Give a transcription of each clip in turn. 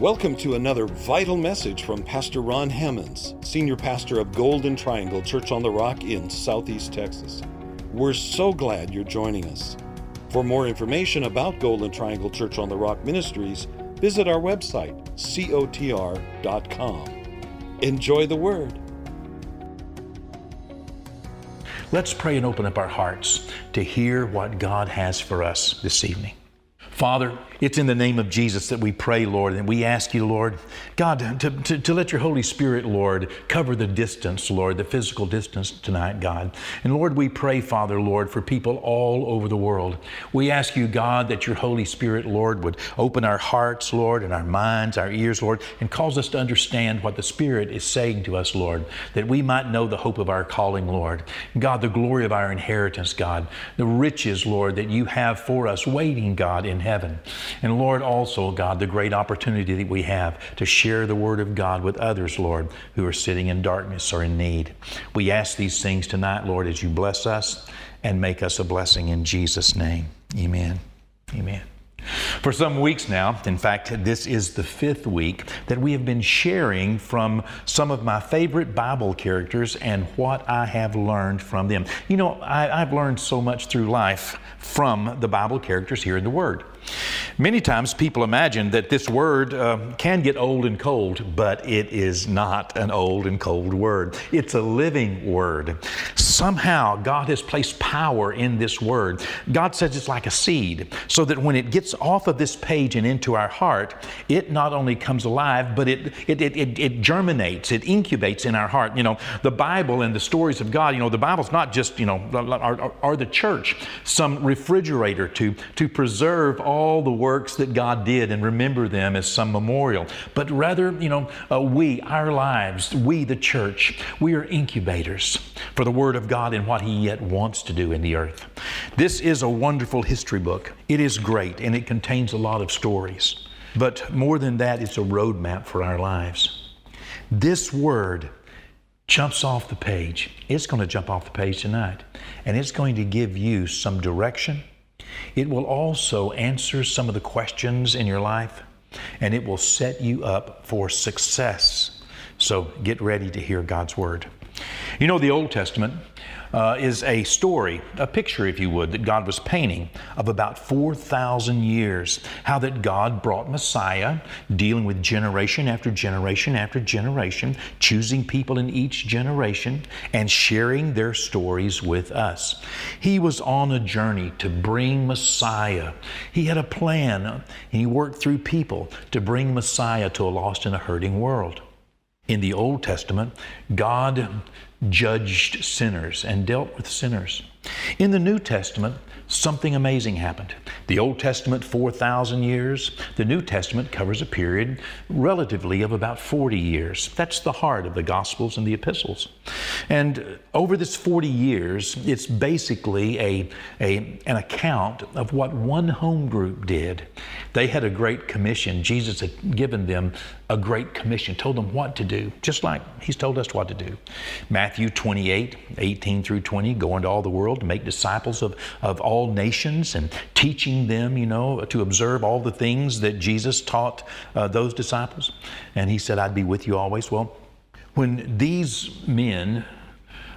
Welcome to another vital message from Pastor Ron Hammonds, Senior Pastor of Golden Triangle Church on the Rock in Southeast Texas. We're so glad you're joining us. For more information about Golden Triangle Church on the Rock Ministries, visit our website, cotr.com. Enjoy the Word. Let's pray and open up our hearts to hear what God has for us this evening. Father, it's in the name of Jesus that we pray, Lord, and we ask you, Lord, God, to, to, to, let your Holy Spirit, Lord, cover the distance, Lord, the physical distance tonight, God. And Lord, we pray, Father, Lord, for people all over the world. We ask you, God, that your Holy Spirit, Lord, would open our hearts, Lord, and our minds, our ears, Lord, and cause us to understand what the Spirit is saying to us, Lord, that we might know the hope of our calling, Lord. God, the glory of our inheritance, God, the riches, Lord, that you have for us waiting, God, in heaven. And Lord, also, God, the great opportunity that we have to share the Word of God with others, Lord, who are sitting in darkness or in need. We ask these things tonight, Lord, as you bless us and make us a blessing in Jesus' name. Amen. Amen. For some weeks now, in fact, this is the fifth week that we have been sharing from some of my favorite Bible characters and what I have learned from them. You know, I, have learned so much through life from the Bible characters here in the Word. Many times people imagine that this word uh, can get old and cold, but it is not an old and cold word. It's a living word. Somehow God has placed power in this word. God says it's like a seed, so that when it gets off of this page and into our heart, it not only comes alive, but it, it, it, it, it germinates, it incubates in our heart. You know, the Bible and the stories of God, you know, the Bible's not just, you know, are, are the church, some refrigerator to, to preserve all all the works that God did and remember them as some memorial, but rather, you know, uh, we, our lives, we, the church, we are incubators for the Word of God and what He yet wants to do in the earth. This is a wonderful history book. It is great and it contains a lot of stories. But more than that, it's a roadmap for our lives. This Word jumps off the page. It's going to jump off the page tonight. And it's going to give you some direction it will also answer some of the questions in your life and it will set you up for success. So get ready to hear God's Word. You know, the Old Testament uh, is a story, a picture, if you would, that God was painting of about 4,000 years. How that God brought Messiah, dealing with generation after generation after generation, choosing people in each generation, and sharing their stories with us. He was on a journey to bring Messiah. He had a plan, and he worked through people to bring Messiah to a lost and a hurting world. In the Old Testament, God judged sinners and dealt with sinners. In the New Testament, something amazing happened. The Old Testament, 4,000 years. The New Testament covers a period relatively of about 40 years. That's the heart of the Gospels and the epistles. And over this 40 years, it's basically a, a, an account of what one home group did. They had a great commission. Jesus had given them a great commission, told them what to do, just like He's told us what to do. Matthew 28, 18 through 20, go into all the world to make disciples of, of all nations and teaching them, you know, to observe all the things that Jesus taught uh, those disciples. And He said, I'd be with you always. Well, when these men,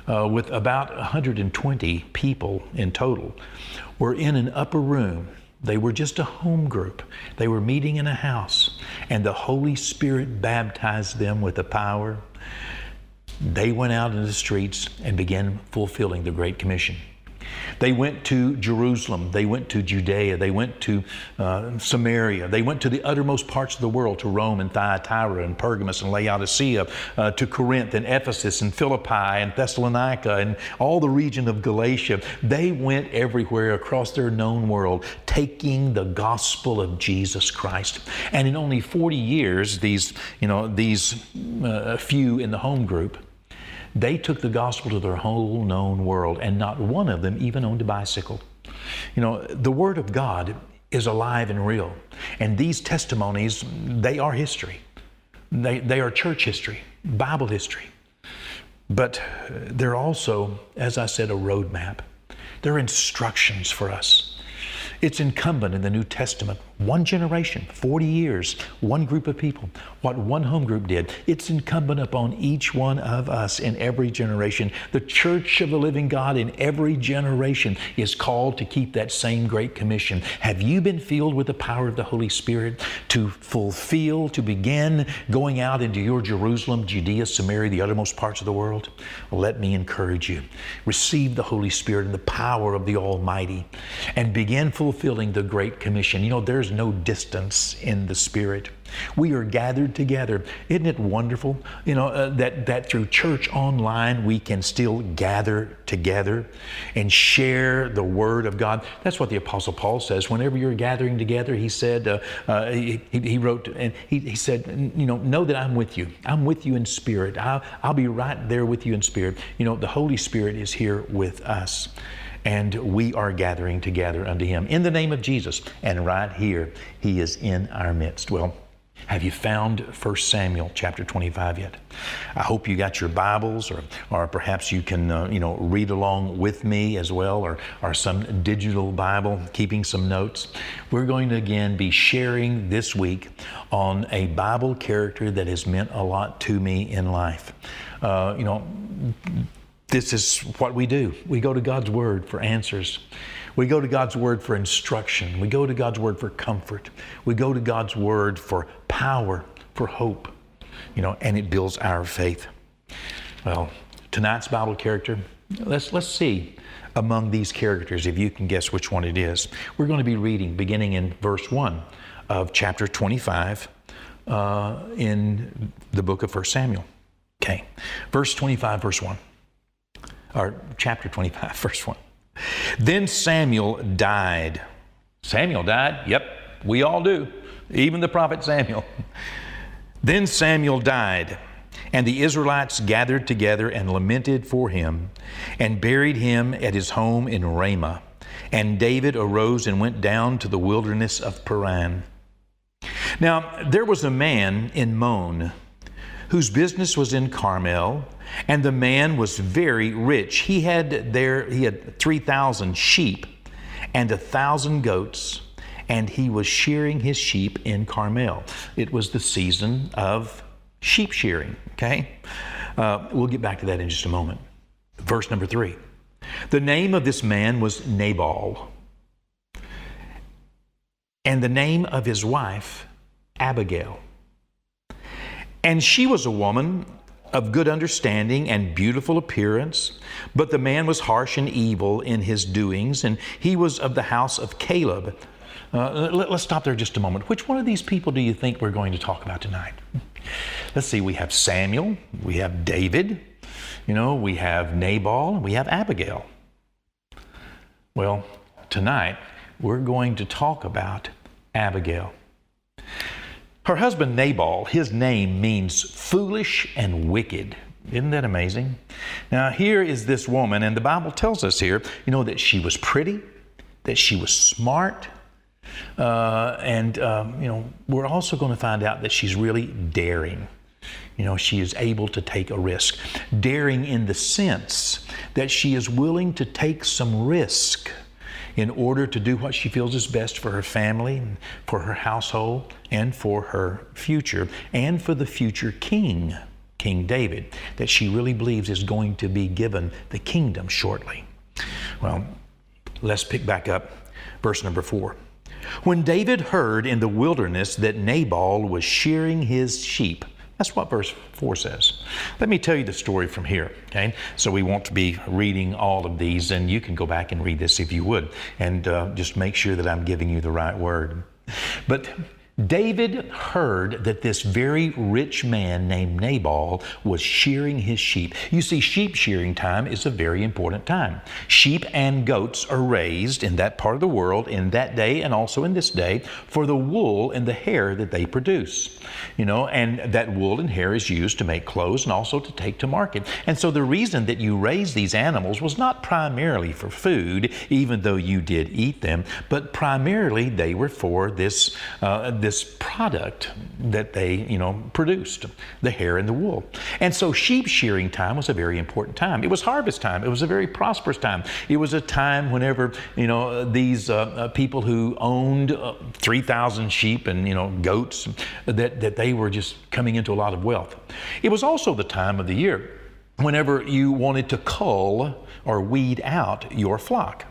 uh, with about 120 people in total, were in an upper room they were just a home group. They were meeting in a house, and the Holy Spirit baptized them with the power. They went out in the streets and began fulfilling the Great Commission. They went to Jerusalem. They went to Judea. They went to uh, Samaria. They went to the uttermost parts of the world, to Rome and Thyatira and Pergamos and Laodicea, uh, to Corinth and Ephesus and Philippi and Thessalonica and all the region of Galatia. They went everywhere across their known world, taking the gospel of Jesus Christ. And in only 40 years, these, you know, these uh, few in the home group, they took the gospel to their whole known world, and not one of them even owned a bicycle. You know, the Word of God is alive and real. And these testimonies, they are history. They, they are church history, Bible history. But uh, they're also, as I said, a roadmap. They're instructions for us. It's incumbent in the New Testament, one generation, 40 years, one group of people, what one home group did. It's incumbent upon each one of us in every generation. The church of the living God in every generation is called to keep that same great commission. Have you been filled with the power of the Holy Spirit to fulfill, to begin going out into your Jerusalem, Judea, Samaria, the uttermost parts of the world? Well, let me encourage you. Receive the Holy Spirit and the power of the Almighty and begin fulfilling the Great Commission. You know, there's no distance in the Spirit. We are gathered together. Isn't it wonderful? You know, uh, that, that through church online we can still gather together and share the Word of God. That's what the Apostle Paul says. Whenever you're gathering together, he said, uh, uh, he, he wrote, and he, he said, you know, know that I'm with you. I'm with you in spirit. I'll, I'll be right there with you in spirit. You know, the Holy Spirit is here with us and we are gathering together unto him in the name of Jesus. And right here, he is in our midst. Well, have you found 1 Samuel chapter 25 yet? I hope you got your Bibles, or, or perhaps you can, uh, you know, read along with me as well, or, or some digital Bible, keeping some notes. We're going to again be sharing this week on a Bible character that has meant a lot to me in life. Uh, you know, this is what we do. We go to God's Word for answers. We go to God's Word for instruction. We go to God's Word for comfort. We go to God's Word for power, for hope, you know, and it builds our faith. Well, tonight's Bible character, let's, let's see among these characters if you can guess which one it is. We're going to be reading beginning in verse 1 of chapter 25 uh, in the book of 1 Samuel. Okay, verse 25, verse 1, or chapter 25, verse 1. Then Samuel died. Samuel died? Yep, we all do, even the prophet Samuel. Then Samuel died, and the Israelites gathered together and lamented for him, and buried him at his home in Ramah. And David arose and went down to the wilderness of Paran. Now, there was a man in Maon whose business was in Carmel and the man was very rich. He had there he had 3,000 sheep and a thousand goats, and he was shearing his sheep in Carmel. It was the season of sheep shearing. Okay, uh, we'll get back to that in just a moment. Verse number three. The name of this man was Nabal, and the name of his wife Abigail. And she was a woman of good understanding and beautiful appearance, but the man was harsh and evil in his doings, and he was of the house of Caleb. Uh, let, us stop there just a moment. Which one of these people do you think we're going to talk about tonight? Let's see, we have Samuel, we have David, you know, we have Nabal, we have Abigail. Well, tonight we're going to talk about Abigail. Her husband Nabal, his name means foolish and wicked. Isn't that amazing? Now, here is this woman, and the Bible tells us here, you know, that she was pretty, that she was smart, uh, and, um, you know, we're also going to find out that she's really daring. You know, she is able to take a risk. Daring in the sense that she is willing to take some risk in order to do what she feels is best for her family, for her household, and for her future, and for the future king, King David, that she really believes is going to be given the kingdom shortly. Well, let's pick back up verse number four. When David heard in the wilderness that Nabal was shearing his sheep, that's what verse 4 says. Let me tell you the story from here, okay? So we won't be reading all of these, and you can go back and read this if you would, and uh, just make sure that I'm giving you the right word. But David heard that this very rich man named Nabal was shearing his sheep. You see, sheep shearing time is a very important time. Sheep and goats are raised in that part of the world in that day and also in this day for the wool and the hair that they produce. You know, and that wool and hair is used to make clothes and also to take to market. And so the reason that you raise these animals was not primarily for food, even though you did eat them, but primarily they were for this. Uh, this product that they, you know, produced, the hair and the wool. And so sheep shearing time was a very important time. It was harvest time. It was a very prosperous time. It was a time whenever, you know, these uh, uh, people who owned uh, 3,000 sheep and, you know, goats, that, that they were just coming into a lot of wealth. It was also the time of the year whenever you wanted to cull or weed out your flock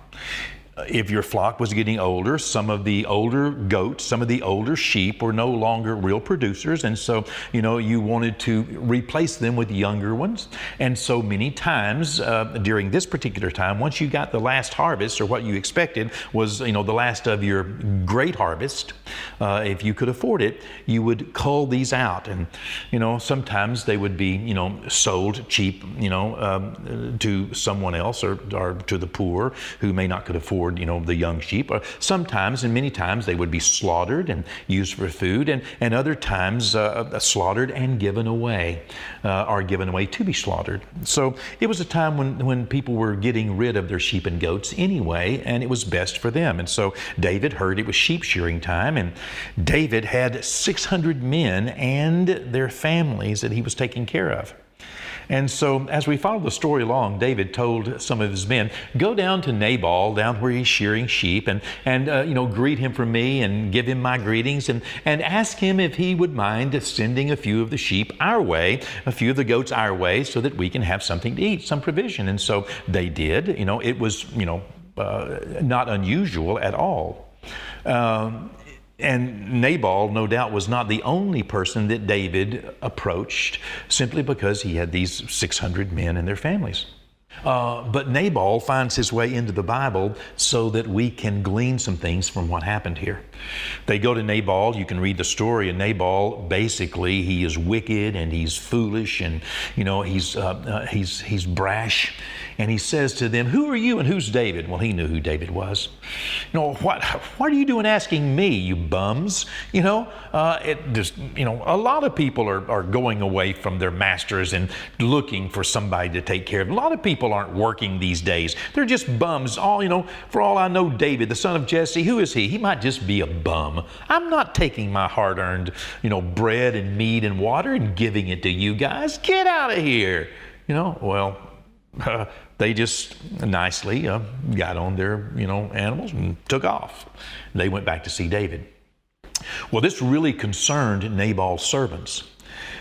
if your flock was getting older, some of the older goats, some of the older sheep were no longer real producers. And so, you know, you wanted to replace them with younger ones. And so many times uh, during this particular time, once you got the last harvest or what you expected was, you know, the last of your great harvest, uh, if you could afford it, you would cull these out. And, you know, sometimes they would be, you know, sold cheap, you know, um, to someone else or, or to the poor who may not could afford you know, the young sheep. Sometimes, and many times, they would be slaughtered and used for food, and, and other times uh, uh, slaughtered and given away, uh, are given away to be slaughtered. So it was a time when, when people were getting rid of their sheep and goats anyway, and it was best for them. And so David heard it was sheep shearing time, and David had 600 men and their families that he was taking care of. And so, as we follow the story along, David told some of his men, "Go down to Nabal, down where he's shearing sheep, and and uh, you know greet him for me, and give him my greetings, and and ask him if he would mind sending a few of the sheep our way, a few of the goats our way, so that we can have something to eat, some provision." And so they did. You know, it was you know uh, not unusual at all. Um, and Nabal, no doubt, was not the only person that David approached simply because he had these 600 men and their families. Uh, but Nabal finds his way into the Bible so that we can glean some things from what happened here. They go to Nabal. You can read the story. And Nabal, basically, he is wicked and he's foolish and you know he's uh, uh, he's he's brash and he says to them, Who are you and who's David? Well, he knew who David was. You know, what, what are you doing asking me, you bums? You know, uh, it just, you know, a lot of people are, are going away from their masters and looking for somebody to take care of. A lot of people aren't working these days. They're just bums. All, you know, for all I know, David, the son of Jesse, who is he? He might just be a bum. I'm not taking my hard earned, you know, bread and meat and water and giving it to you guys. Get out of here. You know, well, uh, they just nicely uh, got on their you know animals and took off. They went back to see David. Well, this really concerned Nabal's servants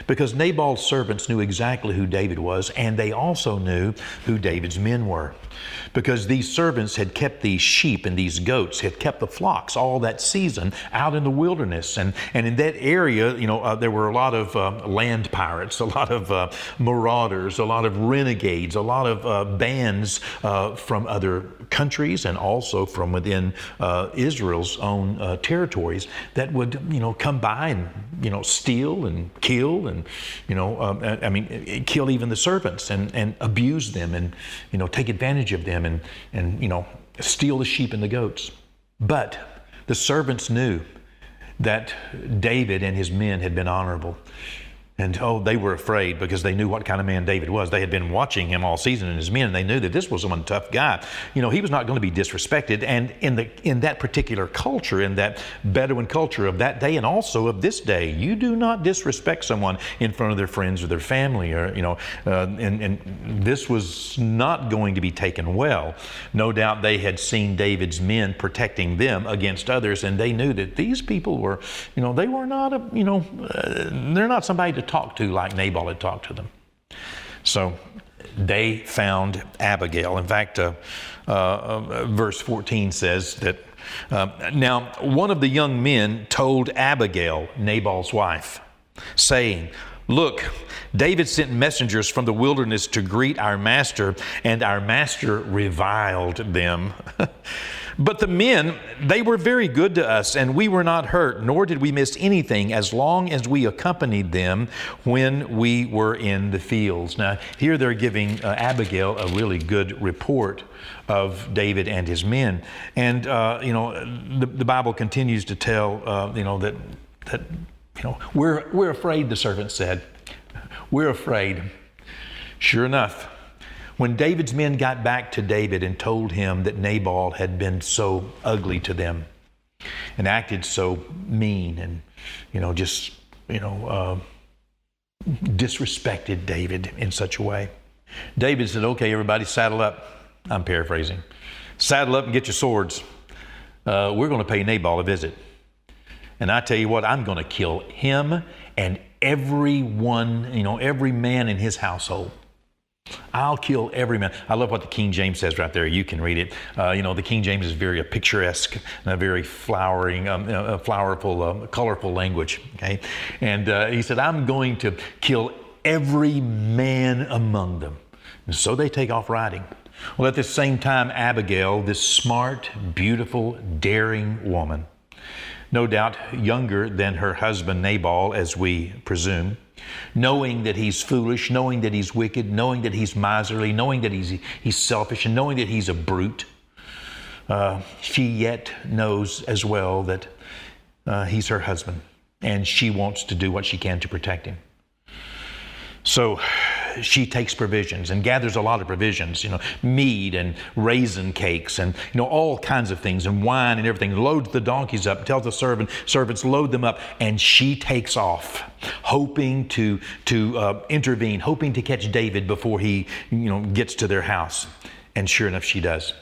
because Nabal's servants knew exactly who David was, and they also knew who David's men were because these servants had kept these sheep and these goats, had kept the flocks all that season out in the wilderness. And, and in that area, you know, uh, there were a lot of uh, land pirates, a lot of uh, marauders, a lot of renegades, a lot of uh, bands uh, from other countries and also from within uh, Israel's own territories that would, you know, come by and, you know, steal and kill and, you know, um, I mean, kill even the servants and, and abuse them and, you know, take advantage of them and, and you know, steal the sheep and the goats. But the servants knew that David and his men had been honorable. And oh, they were afraid because they knew what kind of man David was. They had been watching him all season and his men, and they knew that this was one tough guy. You know, he was not going to be disrespected. And in the in that particular culture, in that Bedouin culture of that day, and also of this day, you do not disrespect someone in front of their friends or their family, or you know, uh, and and this was not going to be taken well. No doubt they had seen David's men protecting them against others, and they knew that these people were, you know, they were not a, you know, uh, they're not somebody to talk to like Nabal had talked to them. So they found Abigail. In fact, uh, uh, uh, verse 14 says that uh, now one of the young men told Abigail, Nabal's wife, saying, Look, David sent messengers from the wilderness to greet our master, and our master reviled them. But the men, they were very good to us, and we were not hurt, nor did we miss anything as long as we accompanied them when we were in the fields. Now, here they're giving uh, Abigail a really good report of David and his men. And, uh, you know, the, the, Bible continues to tell, uh, you know, that, that, you know, we're, we're afraid, the servant said. We're afraid. Sure enough, when David's men got back to David and told him that Nabal had been so ugly to them, and acted so mean and, you know, just, you know, uh, disrespected David in such a way. David said, Okay, everybody, saddle up. I'm paraphrasing. Saddle up and get your swords. Uh, we're going to pay Nabal a visit. And I tell you what, I'm going to kill him and everyone, you know, every man in his household. I'll kill every man. I love what the King James says right there. You can read it. Uh, you know, the King James is very picturesque a very flowering, um, a flowerful, um, colorful language. Okay, and uh, he said, "I'm going to kill every man among them." And so they take off riding. Well, at the same time, Abigail, this smart, beautiful, daring woman, no doubt younger than her husband Nabal, as we presume, knowing that he's foolish, knowing that he's wicked, knowing that he's miserly, knowing that he's, he's selfish, and knowing that he's a brute, uh, she yet knows as well that uh, he's her husband, and she wants to do what she can to protect him. So she takes provisions and gathers a lot of provisions, you know, mead and raisin cakes and, you know, all kinds of things and wine and everything. Loads the donkeys up, tells the servant, servants load them up, and she takes off, hoping to, to uh, intervene, hoping to catch David before he, you know, gets to their house. And sure enough, she does.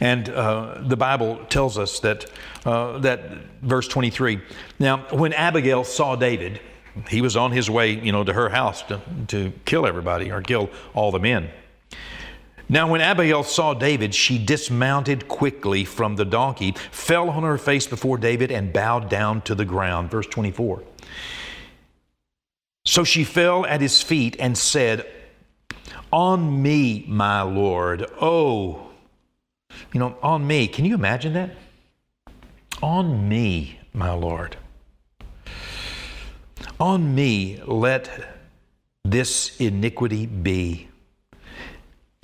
And uh, the Bible tells us that, uh, that verse 23. Now, when Abigail saw David, he was on his way, you know, to her house to, to kill everybody or kill all the men. Now, when Abigail saw David, she dismounted quickly from the donkey, fell on her face before David, and bowed down to the ground. Verse 24. So she fell at his feet and said, On me, my Lord. Oh, you know, on me. Can you imagine that? On me, my Lord. On me let this iniquity be.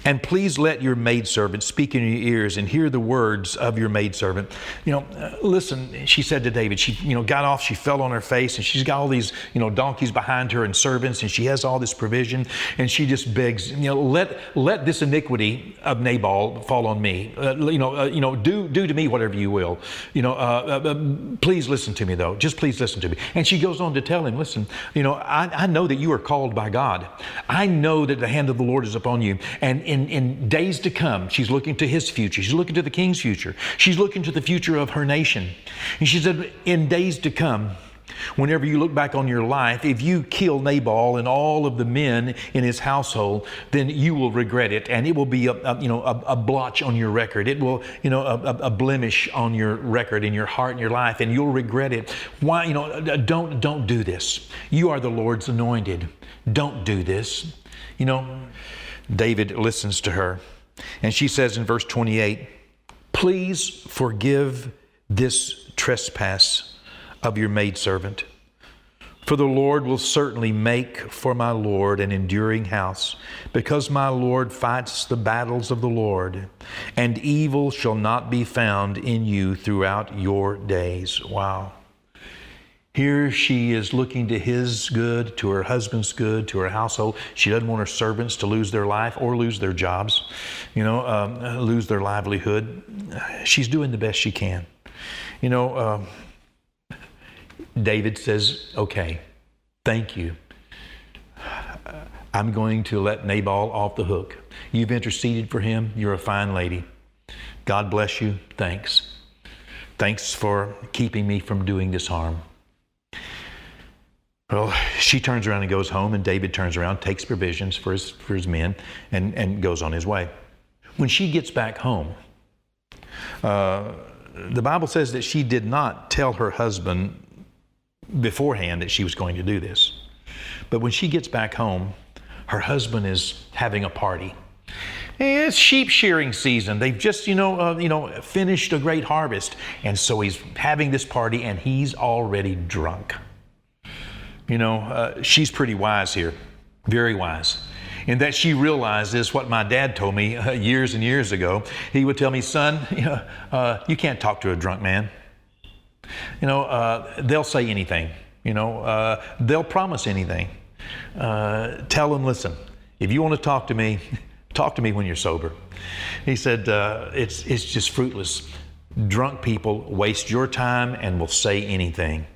And please let your maidservant speak in your ears and hear the words of your maidservant. You know, uh, listen, she said to David, she, you know, got off, she fell on her face, and she's got all these, you know, donkeys behind her and servants, and she has all this provision, and she just begs, you know, let let this iniquity of Nabal fall on me. Uh, you know, uh, you know, do do to me whatever you will. You know, uh, uh, please listen to me though. Just please listen to me. And she goes on to tell him, listen, you know, I, I know that you are called by God. I know that the hand of the Lord is upon you, and in, in days to come, she's looking to his future. She's looking to the king's future. She's looking to the future of her nation. And she said, In days to come, Whenever you look back on your life, if you kill Nabal and all of the men in his household, then you will regret it, and it will be a, a you know a, a, blotch on your record. It will you know a, a, blemish on your record in your heart and your life, and you'll regret it. Why you know uh, don't don't do this. You are the Lord's anointed. Don't do this. You know. David listens to her. And she says in verse 28 Please forgive this trespass of your maidservant. For the Lord will certainly make for my Lord an enduring house, because my Lord fights the battles of the Lord, and evil shall not be found in you throughout your days. Wow. Here she is looking to his good, to her husband's good, to her household. She doesn't want her servants to lose their life or lose their jobs, you know, um, lose their livelihood. She's doing the best she can. You know, um, David says, okay, thank you. I'm going to let Nabal off the hook. You've interceded for him. You're a fine lady. God bless you. Thanks. Thanks for keeping me from doing this harm. Well, she turns around and goes home, and David turns around, takes provisions for his, for his men, and, and goes on his way. When she gets back home, uh, the Bible says that she did not tell her husband beforehand that she was going to do this. But when she gets back home, her husband is having a party. It's sheep shearing season. They've just, you know, uh, you know, finished a great harvest, and so he's having this party, and he's already drunk. You know, uh, she's pretty wise here, very wise. In that she realizes what my dad told me uh, years and years ago. He would tell me, son, you, know, uh, you can't talk to a drunk man. You know, uh, they'll say anything. You know, uh, they'll promise anything. Uh, tell them, listen, if you want to talk to me, talk to me when you're sober. He said, it's, it's just fruitless. Drunk people waste your time and will say anything.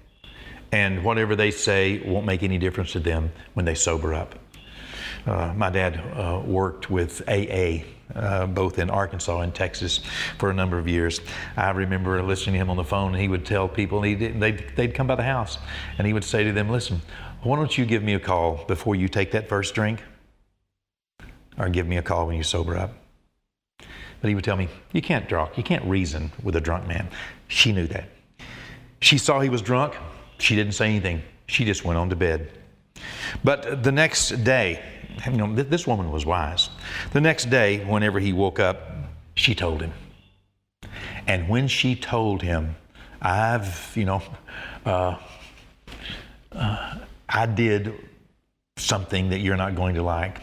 And whatever they say won't make any difference to them when they sober up. Uh, my dad uh, worked with AA, uh, both in Arkansas and Texas, for a number of years. I remember listening to him on the phone, and he would tell people, they'd, they'd come by the house, and he would say to them, Listen, why don't you give me a call before you take that first drink? Or give me a call when you sober up. But he would tell me, You can't drunk, you can't reason with a drunk man. She knew that. She saw he was drunk, she didn't say anything. She just went on to bed. But the next day, you know, this woman was wise. The next day, whenever he woke up, she told him. And when she told him, I've, you know, uh, uh, I did something that you're not going to like.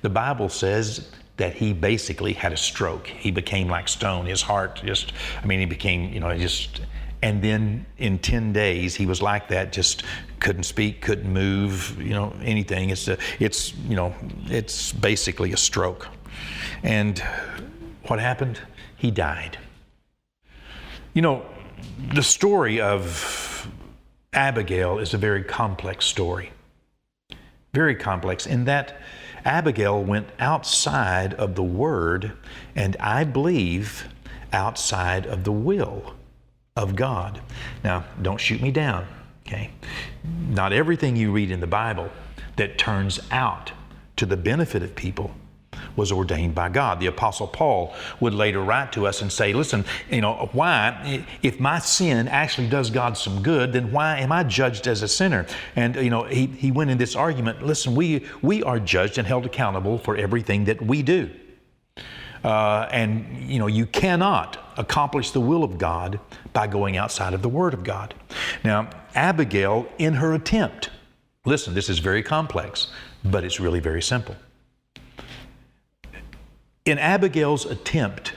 The Bible says that he basically had a stroke. He became like stone. His heart just, I mean, he became, you know, just, and then in 10 days, he was like that, just couldn't speak, couldn't move, you know, anything. It's, a, it's, you know, it's basically a stroke. And what happened? He died. You know, the story of Abigail is a very complex story. Very complex in that Abigail went outside of the Word and I believe outside of the will of God. Now, don't shoot me down, okay? Not everything you read in the Bible that turns out to the benefit of people was ordained by God. The Apostle Paul would later write to us and say, Listen, you know, why, if my sin actually does God some good, then why am I judged as a sinner? And, you know, he, he went in this argument listen, we, we are judged and held accountable for everything that we do. Uh, and, you know, you cannot accomplish the will of God by going outside of the Word of God. Now, Abigail, in her attempt, listen, this is very complex, but it's really very simple. In Abigail's attempt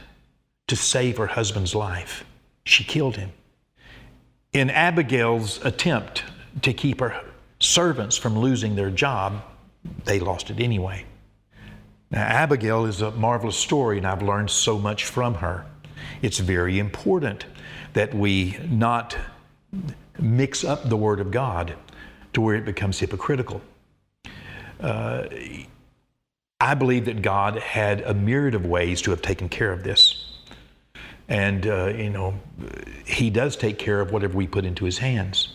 to save her husband's life, she killed him. In Abigail's attempt to keep her servants from losing their job, they lost it anyway. Now, Abigail is a marvelous story, and I've learned so much from her. It's very important that we not mix up the Word of God to where it becomes hypocritical. Uh, I believe that God had a myriad of ways to have taken care of this. And, uh, you know, He does take care of whatever we put into His hands.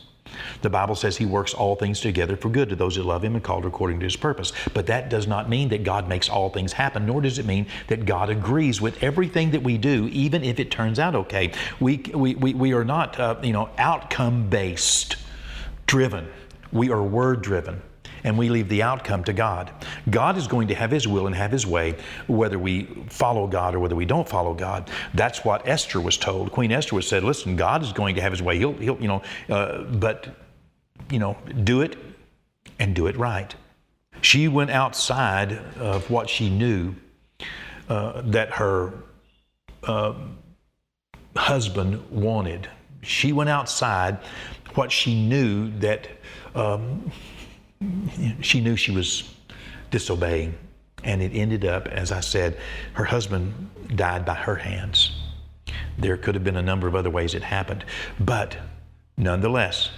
The Bible says He works all things together for good to those that love Him and called according to His purpose. But that does not mean that God makes all things happen, nor does it mean that God agrees with everything that we do, even if it turns out okay. We, we, we, we are not, uh, you know, outcome based driven, we are word driven and we leave the outcome to God. God is going to have His will and have His way, whether we follow God or whether we don't follow God. That's what Esther was told. Queen Esther was said, "Listen, God is going to have His way. He'll, he'll you know, uh, but you know, do it and do it right." She went outside of what she knew uh, that her uh, husband wanted. She went outside what she knew that. Um, she knew she was disobeying. And it ended up, as I said, her husband died by her hands. There could have been a number of other ways it happened. But nonetheless,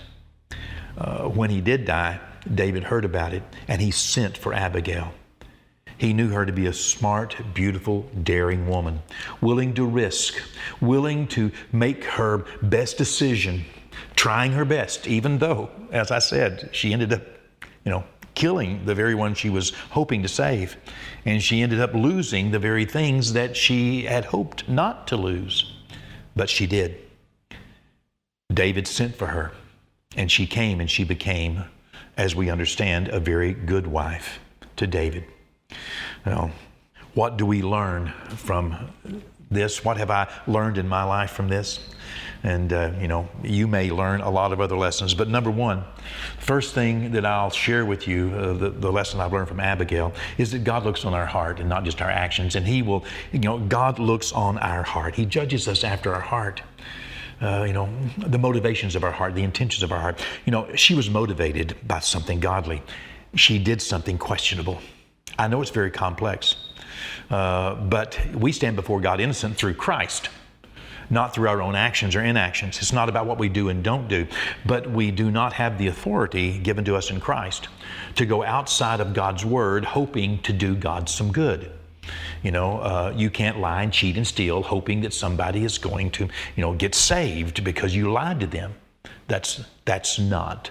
uh, when he did die, David heard about it and he sent for Abigail. He knew her to be a smart, beautiful, daring woman, willing to risk, willing to make her best decision, trying her best, even though, as I said, she ended up you know, killing the very one she was hoping to save. And she ended up losing the very things that she had hoped not to lose. But she did. David sent for her, and she came and she became, as we understand, a very good wife to David. Now, what do we learn from this? What have I learned in my life from this? And, uh, you know, you may learn a lot of other lessons. But number one, first thing that I'll share with you, uh, the, the lesson I've learned from Abigail, is that God looks on our heart and not just our actions. And He will, you know, God looks on our heart. He judges us after our heart. Uh, you know, the motivations of our heart, the intentions of our heart. You know, she was motivated by something godly. She did something questionable. I know it's very complex, uh, but we stand before God innocent through Christ not through our own actions or inactions. It's not about what we do and don't do, but we do not have the authority given to us in Christ to go outside of God's Word hoping to do God some good. You know, uh, you can't lie and cheat and steal hoping that somebody is going to, you know, get saved because you lied to them. That's, that's not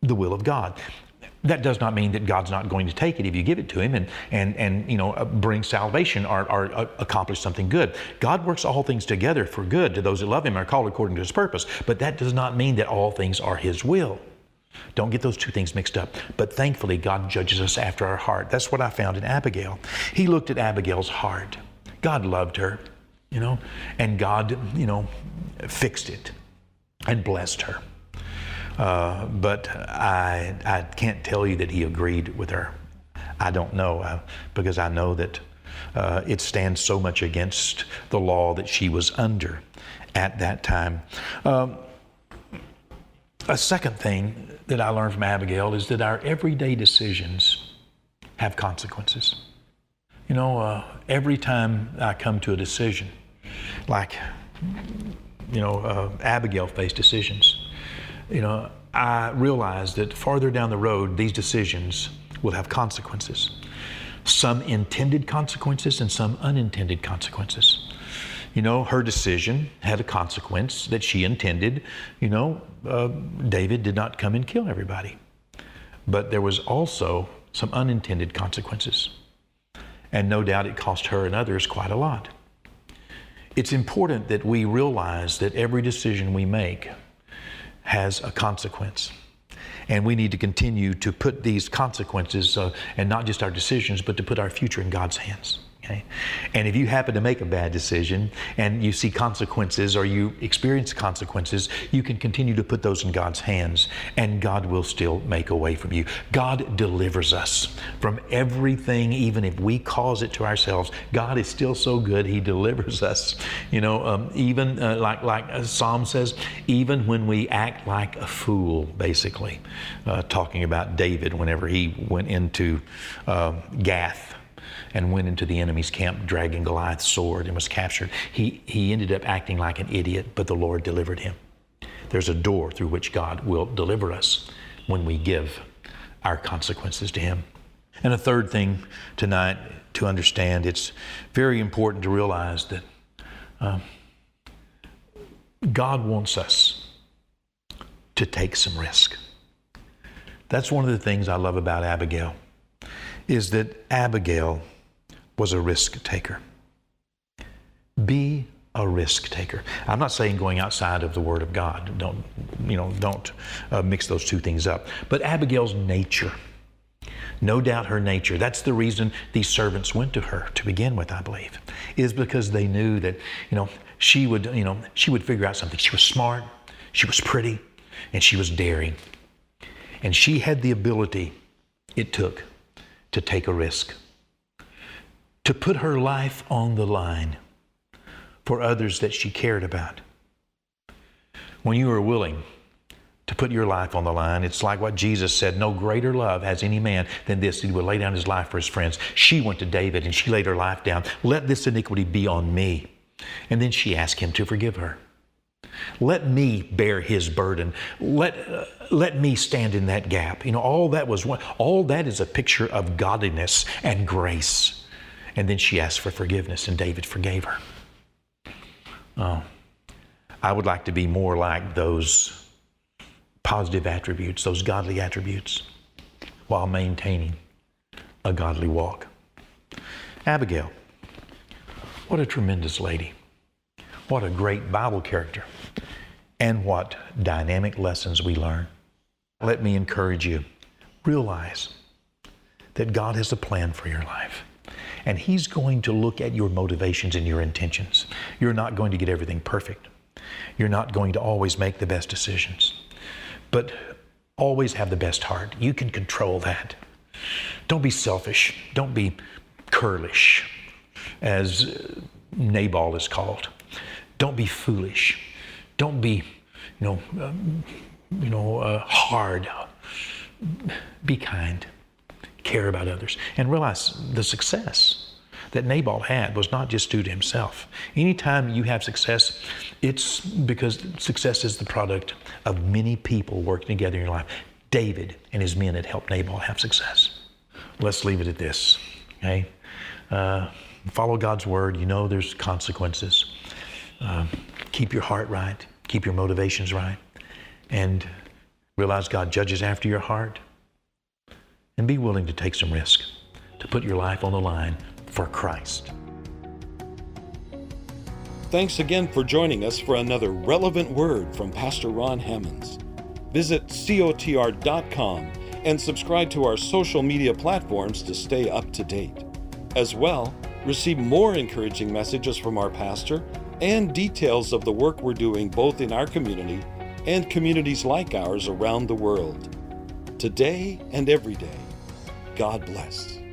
the will of God. That does not mean that God's not going to take it if you give it to Him and, and, and you know, uh, bring salvation or, or uh, accomplish something good. God works all things together for good to those that love Him and are called according to His purpose. But that does not mean that all things are His will. Don't get those two things mixed up. But thankfully, God judges us after our heart. That's what I found in Abigail. He looked at Abigail's heart. God loved her, you know, and God, you know, fixed it and blessed her. Uh, but I, I can't tell you that he agreed with her. I don't know uh, because I know that uh, it stands so much against the law that she was under at that time. Um, a second thing that I learned from Abigail is that our everyday decisions have consequences. You know, uh, every time I come to a decision, like, you know, uh, Abigail faced decisions you know, I realize that farther down the road, these decisions will have consequences. Some intended consequences and some unintended consequences. You know, her decision had a consequence that she intended. You know, uh, David did not come and kill everybody. But there was also some unintended consequences. And no doubt it cost her and others quite a lot. It's important that we realize that every decision we make has a consequence. And we need to continue to put these consequences, uh, and not just our decisions, but to put our future in God's hands. Okay? And if you happen to make a bad decision and you see consequences or you experience consequences, you can continue to put those in God's hands and God will still make a way from you. God delivers us from everything, even if we cause it to ourselves. God is still so good, He delivers us. You know, um, even uh, like, like a Psalm says, even when we act like a fool, basically, uh, talking about David whenever he went into uh, Gath and went into the enemy's camp dragging Goliath's sword and was captured. He, he ended up acting like an idiot, but the Lord delivered him. There's a door through which God will deliver us when we give our consequences to Him. And a third thing tonight to understand it's very important to realize that uh, God wants us to take some risk. That's one of the things I love about Abigail is that Abigail was a risk taker. Be a risk taker. I'm not saying going outside of the Word of God. Don't, you know, don't uh, mix those two things up. But Abigail's nature, no doubt her nature, that's the reason these servants went to her to begin with, I believe, is because they knew that, you know, she would, you know, she would figure out something. She was smart, she was pretty, and she was daring. And she had the ability it took to take a risk to put her life on the line for others that she cared about. When you are willing to put your life on the line, it's like what Jesus said no greater love has any man than this, he would lay down his life for his friends. She went to David and she laid her life down. Let this iniquity be on me. And then she asked him to forgive her. Let me bear his burden. Let, uh, let me stand in that gap. You know, all that was one, all that is a picture of godliness and grace. And then she asked for forgiveness, and David forgave her. Oh, I would like to be more like those positive attributes, those godly attributes, while maintaining a godly walk. Abigail, what a tremendous lady. What a great Bible character. And what dynamic lessons we learn. Let me encourage you realize that God has a plan for your life. And He's going to look at your motivations and your intentions. You're not going to get everything perfect. You're not going to always make the best decisions. But always have the best heart. You can control that. Don't be selfish. Don't be churlish, as Nabal is called. Don't be foolish. Don't be, you know, um, you know, uh, hard. Be kind care about others, and realize the success. that Nabal had was not just due to himself. Anytime you have success, it's because success is the product of many people working together in your life. David and his men had helped Nabal have success. Let's leave it at this. Okay? Uh, follow God's word. You know there's consequences. Uh, keep your heart right. Keep your motivations right. And realize God judges after your heart. And be willing to take some risk, to put your life on the line for Christ. Thanks again for joining us for another relevant word from Pastor Ron Hammonds. Visit cotr.com and subscribe to our social media platforms to stay up to date. As well, receive more encouraging messages from our pastor and details of the work we're doing both in our community and communities like ours around the world. Today and every day, God bless.